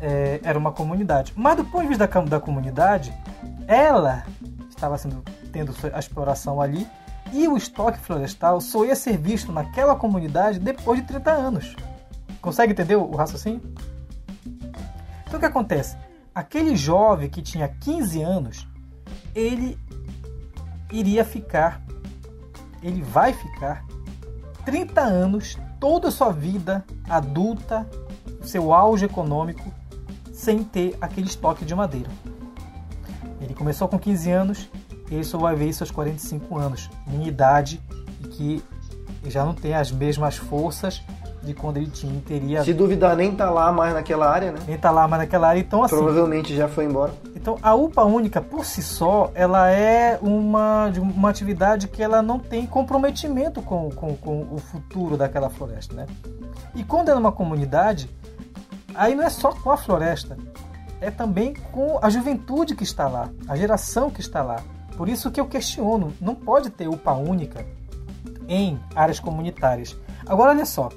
é, era uma comunidade. Mas do ponto de vista da, da comunidade, ela estava sendo tendo a exploração ali e o estoque florestal só ia ser visto naquela comunidade depois de 30 anos. Consegue entender o raciocínio? Então o que acontece? Aquele jovem que tinha 15 anos, ele iria ficar, ele vai ficar 30 anos, toda a sua vida adulta, seu auge econômico, sem ter aquele estoque de madeira. Ele começou com 15 anos e ele só vai ver isso aos 45 anos, em idade e que já não tem as mesmas forças de quando ele tinha, teria. Se duvidar, nem tá lá mais naquela área, né? Nem tá lá mais naquela área, então assim. Provavelmente já foi embora. Então a UPA única por si só, ela é uma, uma atividade que ela não tem comprometimento com, com, com o futuro daquela floresta, né? E quando é numa comunidade, aí não é só com a floresta, é também com a juventude que está lá, a geração que está lá. Por isso que eu questiono, não pode ter UPA única em áreas comunitárias. Agora olha só,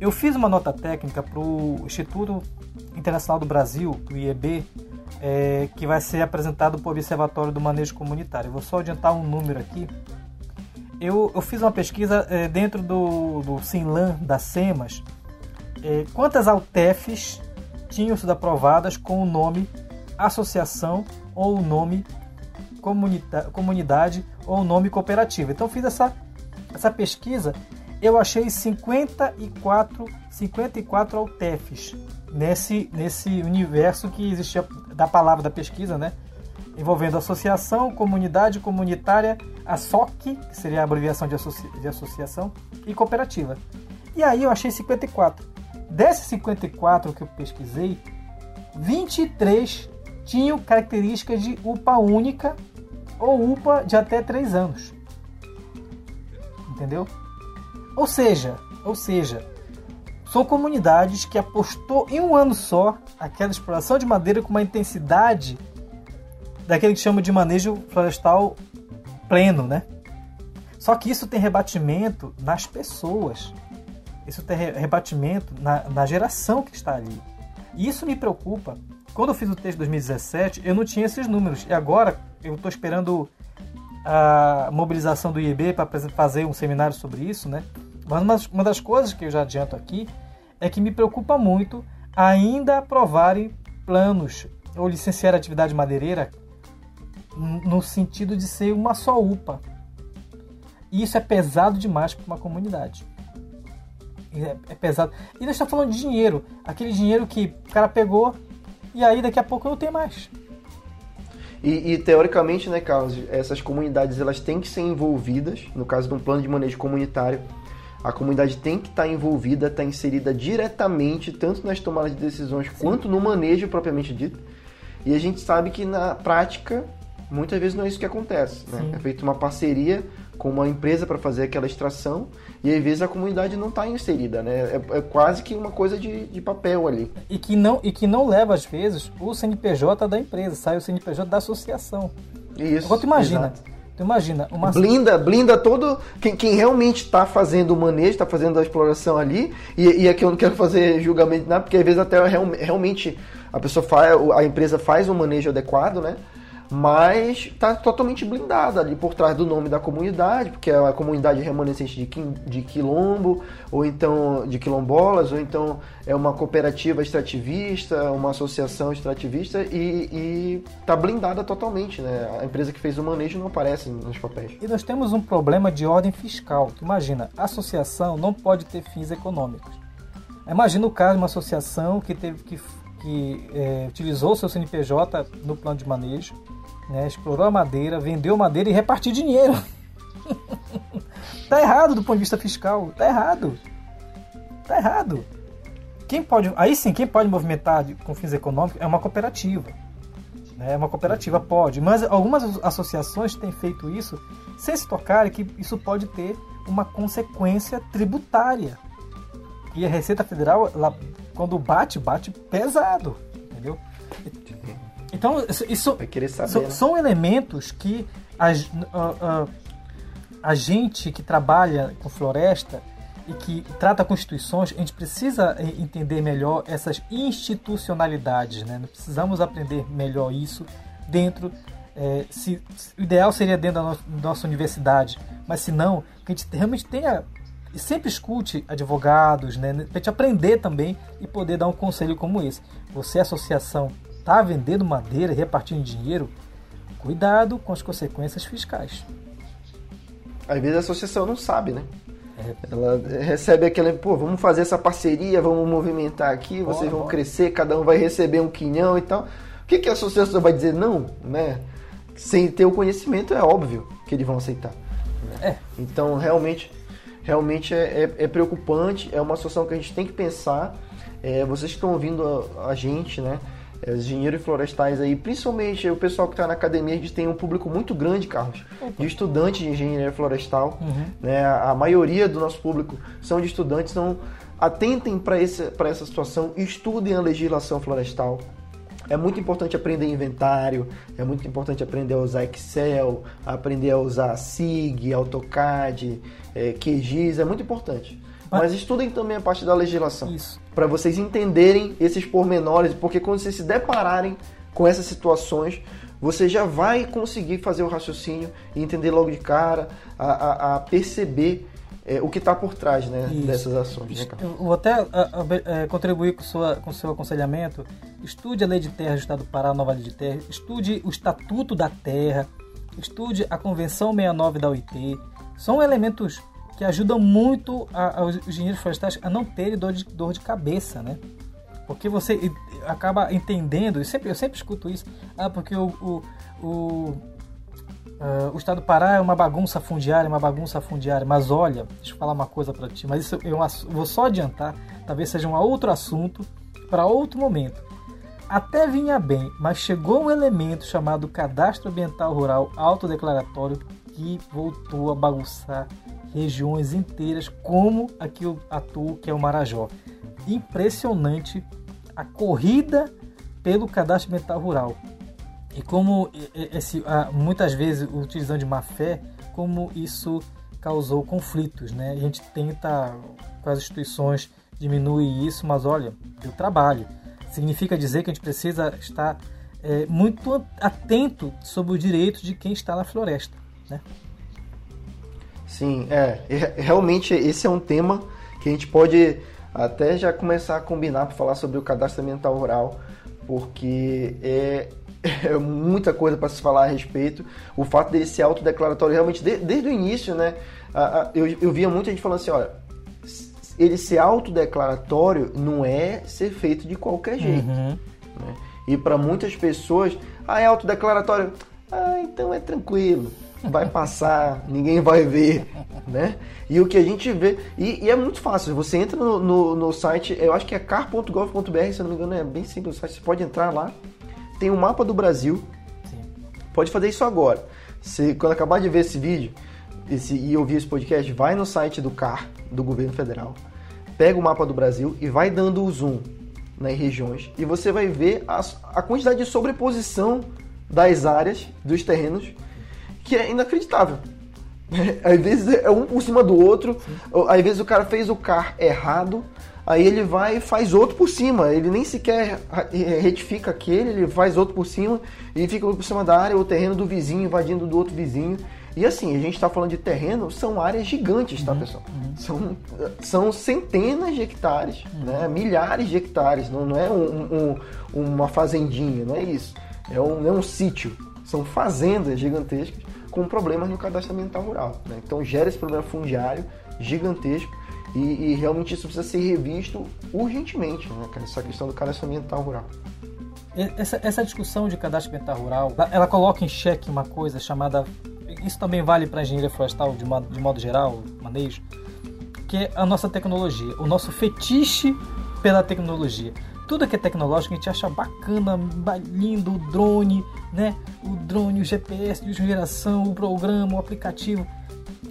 eu fiz uma nota técnica para o Instituto Internacional do Brasil, o IEB, é, que vai ser apresentado para o Observatório do Manejo Comunitário. Vou só adiantar um número aqui. Eu, eu fiz uma pesquisa é, dentro do, do Sinlan, da SEMAS, é, quantas AUTEFs tinham sido aprovadas com o nome associação ou o nome comunidade ou o nome cooperativa. Então fiz essa, essa pesquisa eu achei 54, 54 altefs nesse, nesse universo que existia da palavra da pesquisa, né? Envolvendo associação, comunidade comunitária, a SOC, que seria a abreviação de, de associação, e cooperativa. E aí eu achei 54. Desses 54 que eu pesquisei, 23 tinham características de UPA única ou UPA de até 3 anos. Entendeu? Ou seja, ou seja, são comunidades que apostou em um ano só aquela exploração de madeira com uma intensidade daquele que chama de manejo florestal pleno, né? Só que isso tem rebatimento nas pessoas. Isso tem rebatimento na, na geração que está ali. E isso me preocupa. Quando eu fiz o texto de 2017, eu não tinha esses números. E agora eu estou esperando a mobilização do IEB para fazer um seminário sobre isso, né? Mas uma das coisas que eu já adianto aqui é que me preocupa muito ainda aprovarem planos ou licenciar a atividade madeireira no sentido de ser uma só UPA. E isso é pesado demais para uma comunidade. É, é, pesado. E nós estamos falando de dinheiro. Aquele dinheiro que o cara pegou e aí daqui a pouco não tem mais. E, e, teoricamente, né, Carlos, essas comunidades elas têm que ser envolvidas, no caso de um plano de manejo comunitário, a comunidade tem que estar tá envolvida, estar tá inserida diretamente, tanto nas tomadas de decisões Sim. quanto no manejo propriamente dito. E a gente sabe que na prática, muitas vezes não é isso que acontece. Né? É feita uma parceria com uma empresa para fazer aquela extração e às vezes a comunidade não está inserida, né? É, é, quase que uma coisa de, de papel ali. E que, não, e que não leva, às vezes, o CNPJ da empresa, sai o CNPJ da associação. Isso. Agora tu imagina, exato. Tu imagina, uma... Blinda, blinda todo quem, quem realmente está fazendo o manejo, está fazendo a exploração ali, e, e aqui eu não quero fazer julgamento nada, porque às vezes até real, realmente a pessoa faz, a empresa faz um manejo adequado, né? Mas está totalmente blindada ali por trás do nome da comunidade, porque é a comunidade remanescente de, de quilombo, ou então de quilombolas, ou então é uma cooperativa extrativista, uma associação extrativista e está blindada totalmente, né? A empresa que fez o manejo não aparece nos papéis. E nós temos um problema de ordem fiscal. Imagina, a associação não pode ter fins econômicos. Imagina o caso de uma associação que teve que, que é, utilizou seu CNPJ no plano de manejo né? Explorou a madeira, vendeu madeira e repartiu dinheiro. <laughs> tá errado do ponto de vista fiscal. Tá errado. Tá errado. Quem pode, aí sim, quem pode movimentar com fins econômicos é uma cooperativa. Né? Uma cooperativa pode, mas algumas associações têm feito isso sem se tocarem que isso pode ter uma consequência tributária. E a Receita Federal, ela, quando bate, bate pesado, entendeu? Então, isso saber, são, né? são, elementos que a, a, a, a, gente que trabalha com floresta e que trata constituições, a gente precisa entender melhor essas institucionalidades, né? Nós precisamos aprender melhor isso dentro. É, se, o ideal seria dentro da, no, da nossa universidade, mas se não, que a gente realmente tenha e sempre escute advogados, né, para a gente aprender também e poder dar um conselho como esse. Você, associação está vendendo madeira e repartindo dinheiro, cuidado com as consequências fiscais. Às vezes a associação não sabe, né? É. Ela recebe aquele, pô, vamos fazer essa parceria, vamos movimentar aqui, vocês vão crescer, cada um vai receber um quinhão e tal. O que, que a associação vai dizer? Não, né? Sem ter o conhecimento, é óbvio que eles vão aceitar. Né? É. Então, realmente, realmente é, é, é, preocupante, é uma situação que a gente tem que pensar. É, vocês que estão ouvindo a, a gente, né? É, os engenheiros florestais aí, principalmente o pessoal que está na academia, a gente tem um público muito grande, Carlos, de estudantes de engenharia florestal. Uhum. Né? A maioria do nosso público são de estudantes, então atentem para essa situação, estudem a legislação florestal. É muito importante aprender inventário, é muito importante aprender a usar Excel, aprender a usar SIG, AutoCAD, é, QGIS, é muito importante. Mas estudem também a parte da legislação. Isso. Para vocês entenderem esses pormenores, porque quando vocês se depararem com essas situações, você já vai conseguir fazer o raciocínio e entender logo de cara, a, a, a perceber é, o que está por trás né, dessas ações. Né, Eu vou até a, a, contribuir com, sua, com seu aconselhamento. Estude a Lei de Terra do Estado do Pará, a nova Lei de Terra. Estude o Estatuto da Terra. Estude a Convenção 69 da OIT. São elementos que ajudam muito a, a, os engenheiros florestais a não terem dor de, dor de cabeça, né? Porque você acaba entendendo, eu sempre, eu sempre escuto isso, ah, porque o, o, o, uh, o estado do Pará é uma bagunça fundiária, uma bagunça fundiária. Mas olha, deixa eu falar uma coisa para ti, mas isso eu vou só adiantar, talvez seja um outro assunto para outro momento. Até vinha bem, mas chegou um elemento chamado Cadastro Ambiental Rural Autodeclaratório que voltou a bagunçar regiões inteiras, como aqui eu atuo, que é o Marajó. Impressionante a corrida pelo cadastro ambiental rural. E como esse, muitas vezes utilizando de má fé, como isso causou conflitos. Né? A gente tenta, com as instituições, diminuir isso, mas olha, eu trabalho. Significa dizer que a gente precisa estar é, muito atento sobre os direitos de quem está na floresta. Né? Sim, é. Realmente esse é um tema que a gente pode até já começar a combinar para falar sobre o cadastro ambiental rural, porque é, é muita coisa para se falar a respeito. O fato dele ser autodeclaratório, realmente, de, desde o início, né? Eu, eu via muita gente falando assim: olha, ele ser autodeclaratório não é ser feito de qualquer jeito. Uhum. Né? E para muitas pessoas, ah, é autodeclaratório. Ah, então é tranquilo vai passar, ninguém vai ver, né? E o que a gente vê, e, e é muito fácil, você entra no, no, no, site, eu acho que é car.gov.br, se eu não me engano, é bem simples o site, você pode entrar lá, tem um mapa do Brasil, Sim. pode fazer isso agora. Você, quando acabar de ver esse vídeo esse, e ouvir esse podcast, vai no site do CAR, do governo federal, pega o mapa do Brasil e vai dando o zoom nas regiões, e você vai ver a, a quantidade de sobreposição das áreas, dos terrenos, que é inacreditável. <laughs> Às vezes é um por cima do outro, Sim. às vezes o cara fez o car errado, aí ele vai e faz outro por cima. Ele nem sequer retifica aquele, ele faz outro por cima e fica por cima da área, o terreno do vizinho invadindo do outro vizinho. E assim, a gente está falando de terreno, são áreas gigantes, tá, uhum. pessoal? Uhum. São, são centenas de hectares, uhum. né? milhares de hectares, não, não é um, um, uma fazendinha, não é isso. É um, é um sítio. São fazendas gigantescas com problemas no cadastro ambiental rural. Né? Então gera esse problema fundiário gigantesco e, e, realmente isso precisa ser revisto urgentemente, né? essa questão do cadastro ambiental rural. Essa, essa discussão de cadastro ambiental rural, ela coloca em xeque uma coisa chamada isso também vale para a engenharia florestal de modo, de modo geral, manejo, que é a nossa tecnologia, o nosso fetiche pela tecnologia. Tudo que é tecnológico a gente acha bacana, lindo, o drone, né? O drone, o GPS de geração, o programa, o aplicativo.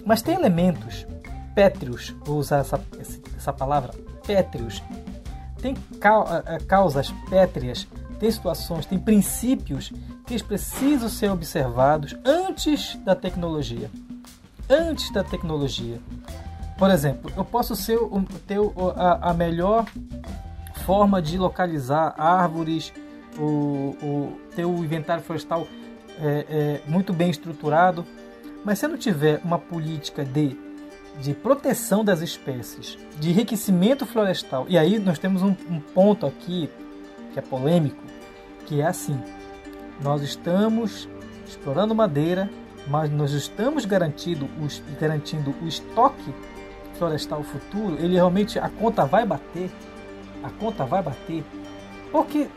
Mas tem elementos pétreos, vou usar essa, essa palavra, pétreos. Tem causas pétreas, tem situações, tem princípios que eles precisam ser observados antes da tecnologia. Antes da tecnologia. Por exemplo, eu posso ser, ter a, a melhor forma de localizar árvores, o, o, ter o inventário florestal é, é, muito bem estruturado, mas se não tiver uma política de, de proteção das espécies, de enriquecimento florestal, e aí nós temos um, um ponto aqui que é polêmico, que é assim: nós estamos explorando madeira, mas nós estamos garantindo, garantindo o estoque florestal futuro, ele realmente a conta vai bater, a conta vai bater, porque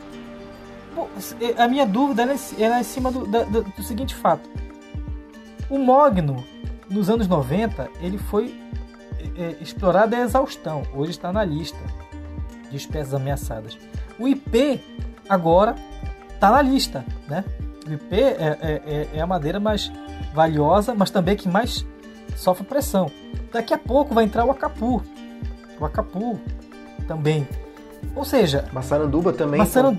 pô, a minha dúvida era em cima do, do, do seguinte fato: o mogno nos anos 90 ele foi é, explorado a exaustão, hoje está na lista de espécies ameaçadas. O IP agora está na lista, né? O IP é, é, é, é a madeira mais valiosa, mas também que mais sofre pressão. Daqui a pouco vai entrar o acapu. O acapu também. Ou seja... Massaranduba também estão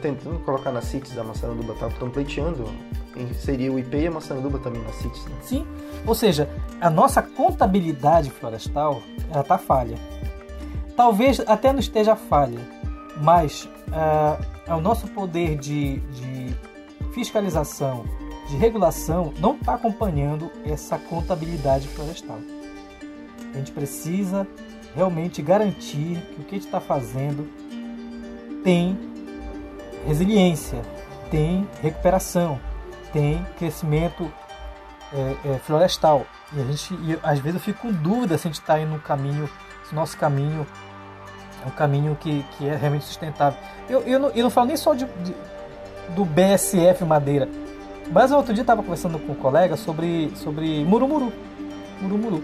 tentando colocar na CITES da Massaranduba, estão tá? pleiteando. Seria o IP e a Massaranduba também na CITES. Né? Sim. Ou seja, a nossa contabilidade florestal, ela está falha. Talvez até não esteja falha, mas uh, o nosso poder de, de fiscalização, de regulação, não está acompanhando essa contabilidade florestal. A gente precisa realmente garantir que o que a gente está fazendo tem resiliência, tem recuperação, tem crescimento é, é, florestal. E a gente, e, às vezes eu fico com dúvida se a gente está indo no caminho, se o nosso caminho é um caminho que, que é realmente sustentável. Eu, eu, não, eu não falo nem só de, de do BSF Madeira, mas outro dia estava conversando com um colega sobre, sobre murumuru. Murumuru.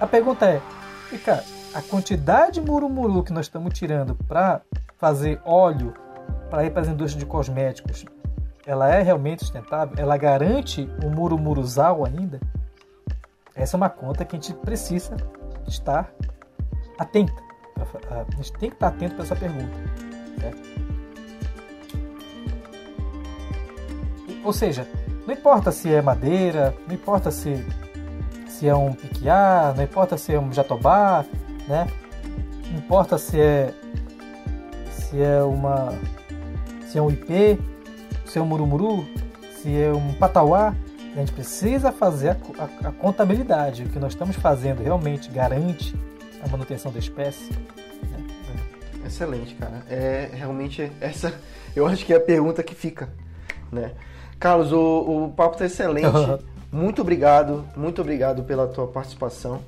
A pergunta é, cara, a quantidade de murumuru que nós estamos tirando para fazer óleo para ir para as indústrias de cosméticos, ela é realmente sustentável? Ela garante o murumuruzal ainda? Essa é uma conta que a gente precisa estar atenta. A gente tem que estar atento para essa pergunta. Certo? Ou seja, não importa se é madeira, não importa se, se é um piquiá, não importa se é um jatobá, né? Não importa se é se é uma se é um IP, se é um murumuru, se é um patauá, a gente precisa fazer a, a, a contabilidade. O que nós estamos fazendo realmente garante a manutenção da espécie. Excelente, cara. É realmente essa, eu acho que é a pergunta que fica, né? Carlos, o, o papo está excelente. <laughs> muito obrigado, muito obrigado pela tua participação.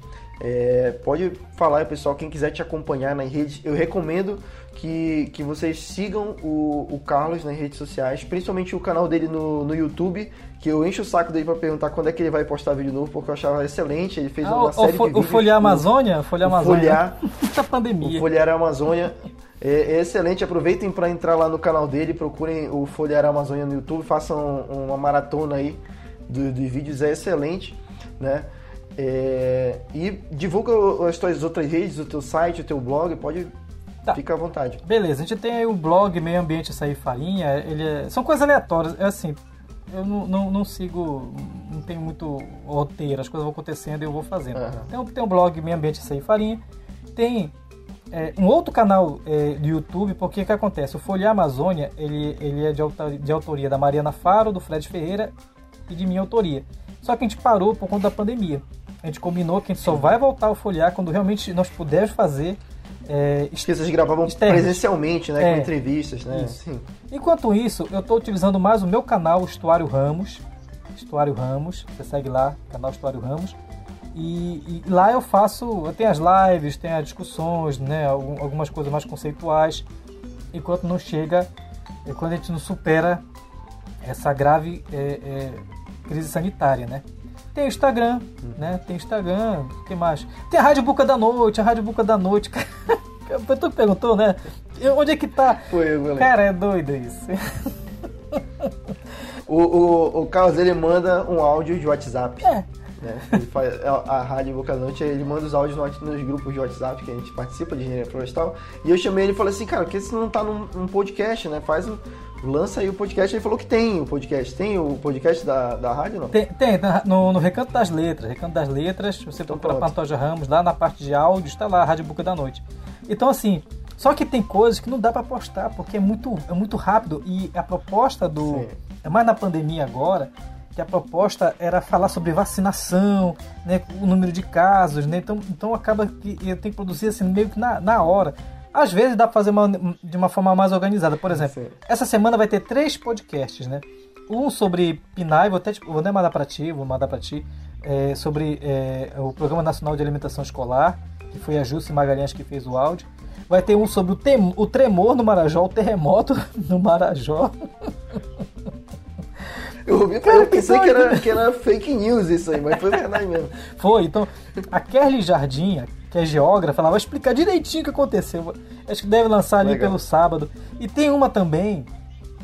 É, pode falar, pessoal, quem quiser te acompanhar nas redes, eu recomendo que, que vocês sigam o, o Carlos nas redes sociais, principalmente o canal dele no, no YouTube, que eu encho o saco dele para perguntar quando é que ele vai postar vídeo novo, porque eu achava excelente. Ele fez ah, uma o, série o, de. O Folhar Amazônia? Folhar Amazônia. Folhar. a pandemia. O Folhar Amazônia. É, é excelente, aproveitem para entrar lá no canal dele, procurem o Folhar Amazônia no YouTube, façam uma maratona aí dos do vídeos, é excelente, né? É, e divulga as tuas outras redes, o teu site, o teu blog, pode Tá. Fica à vontade. Beleza, a gente tem aí o blog Meio Ambiente Açaí Farinha. Ele é... São coisas aleatórias. É assim, eu não, não, não, sigo, não tenho muito roteiro, as coisas vão acontecendo e eu vou fazendo. Uhum. Tem, tem um blog Meio Ambiente Açaí Farinha. Tem é, um outro canal é, do YouTube, porque que acontece? O Folha Amazônia, ele, ele é de de autoria da Mariana Faro, do Fred Ferreira e de minha autoria. Só que a gente parou por conta da pandemia. A gente combinou que a gente só vai voltar ao folhear quando realmente nós pudermos fazer. É, Porque vocês gravavam externos. presencialmente, né? É, com entrevistas, né? Sim. Enquanto isso, eu estou utilizando mais o meu canal, Estuário Ramos. Estuário Ramos, você segue lá, canal Estuário Ramos. E, e, lá eu faço, eu tenho as lives, tenho as discussões, né? Algumas coisas mais conceituais. Enquanto não chega, é quando a gente não supera essa grave é, é, crise sanitária, né? Tem o Instagram, né? Tem Instagram, o que mais? Tem a Rádio Boca da Noite, a Rádio Boca da Noite. <laughs> tu perguntou, né? Onde é que tá? Foi eu, Cara, é doido isso. o, o, o Carlos, ele manda um áudio de WhatsApp. É. Né? Ele faz, é, a Rádio Boca da Noite, ele manda os áudios nos grupos de WhatsApp que a gente participa de engenharia florestal. E eu chamei ele e falei assim, cara, por que você não tá num, num podcast, né? Faz um, lança aí o podcast. Ele falou que tem o podcast. Tem o podcast da, da rádio, não? Tem, tem no, no Recanto das Letras. Recanto das Letras, você então, procura Pantoja Ramos, lá na parte de áudio, está lá, a Rádio Boca da Noite. Então, assim, só que tem coisas que não dá para postar, porque é muito, é muito rápido. E a proposta do. Sim. É mais na pandemia agora, que a proposta era falar sobre vacinação, né, o número de casos, né? Então, então acaba que eu tenho que produzir assim meio que na, na hora. Às vezes dá para fazer uma, de uma forma mais organizada. Por exemplo, Sim. essa semana vai ter três podcasts, né? Um sobre PNAE, vou até vou até mandar para ti, vou mandar para ti, é, sobre é, o Programa Nacional de Alimentação Escolar, que foi a Júcia Magalhães que fez o áudio. Vai ter um sobre o, tem, o tremor no Marajó, o terremoto <laughs> no Marajó. Eu ouvi, Cara, eu pensei que era, que era fake news isso aí, mas foi verdade mesmo. Foi, então, a Kerly Jardim, que é geógrafa, ela vai explicar direitinho o que aconteceu. Acho que deve lançar ali Legal. pelo sábado. E tem uma também,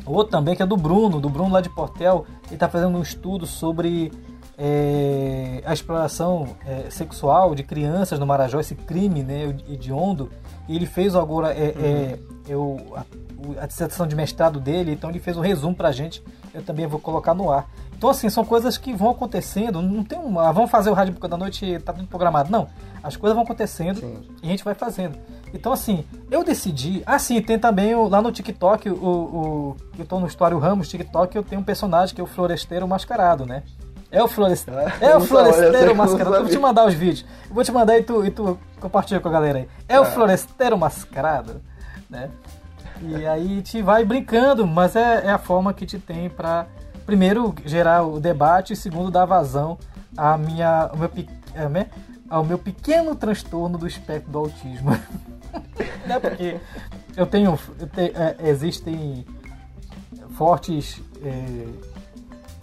outra também, que é do Bruno, do Bruno lá de Portel. Ele está fazendo um estudo sobre é, a exploração é, sexual de crianças no Marajó, esse crime né, hediondo. E ele fez agora é, é uhum. eu, a, a dissertação de mestrado dele, então ele fez um resumo para a gente. Eu também vou colocar no ar. Então, assim, são coisas que vão acontecendo. Não tem uma. Ah, vamos fazer o Rádio Boca da Noite, tá tudo programado. Não. As coisas vão acontecendo sim. e a gente vai fazendo. Então, assim, eu decidi. Ah, sim, tem também o, lá no TikTok, o, o, eu tô no História Ramos TikTok, eu tenho um personagem que é o Floresteiro Mascarado, né? É o Floresteiro. Ah, é o Floresteiro Mascarado. Eu vou te mandar os vídeos. Eu vou te mandar e tu, e tu compartilha com a galera aí. É ah. o Floresteiro Mascarado, né? E aí gente vai brincando, mas é, é a forma que te tem pra primeiro, gerar o debate e segundo, dar vazão à minha, ao, meu, é, ao meu pequeno transtorno do espectro do autismo. né? Porque eu tenho, eu te, é, existem fortes é,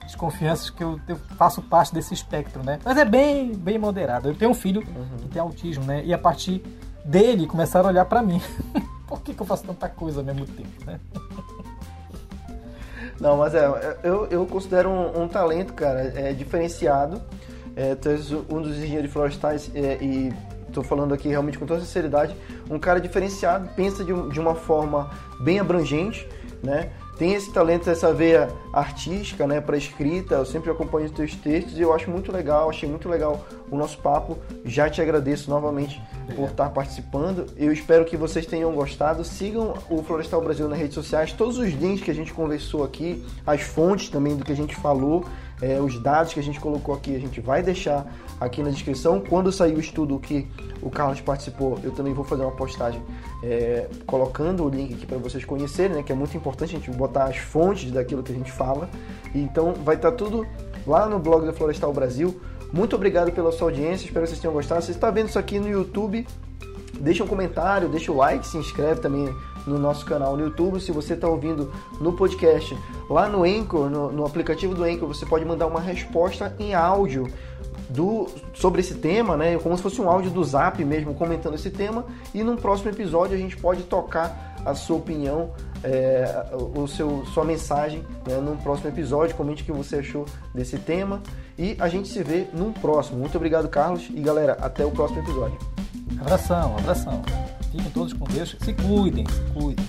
desconfianças que eu, eu, faço parte desse espectro, né? Mas é bem, bem moderado. Eu tenho um filho uhum. que tem autismo, né? E a partir dele começaram a olhar para mim. <laughs> Por que, que eu faço tanta coisa ao mesmo tempo, né? Não, mas é, eu, eu considero um, um talento, cara, é, diferenciado. É, tu és um dos engenheiros florestais é, e estou falando aqui realmente com toda sinceridade, um cara diferenciado, pensa de, de uma forma bem abrangente, né? tem esse talento, essa veia artística, né, para escrita. Eu sempre acompanho os teus textos e eu acho muito legal, achei muito legal o nosso papo. Já te agradeço novamente por estar participando. Eu espero que vocês tenham gostado. Sigam o Florestal Brasil nas redes sociais. Todos os links que a gente conversou aqui, as fontes também do que a gente falou, é, os dados que a gente colocou aqui, a gente vai deixar aqui na descrição. Quando sair o estudo que o Carlos participou, eu também vou fazer uma postagem é, colocando o link aqui para vocês conhecerem, né, que é muito importante a gente botar as fontes daquilo que a gente fala. Então vai estar tá tudo lá no blog da Florestal Brasil. Muito obrigado pela sua audiência, espero que vocês tenham gostado. Se você está vendo isso aqui no YouTube, deixa um comentário, deixa o like, se inscreve também no nosso canal no YouTube. Se você está ouvindo no podcast, lá no Anchor, no, no, aplicativo do Anchor, você pode mandar uma resposta em áudio do, sobre esse tema, né? Como se fosse um áudio do Zap mesmo comentando esse tema. E num próximo episódio a gente pode tocar a sua opinião, é, o seu, sua mensagem né, num próximo episódio. Comente o que você achou desse tema. E a gente se vê num próximo. Muito obrigado, Carlos. E galera, até o próximo episódio. Abração, abração. Fiquem todos com Deus. Se cuidem, se cuidem.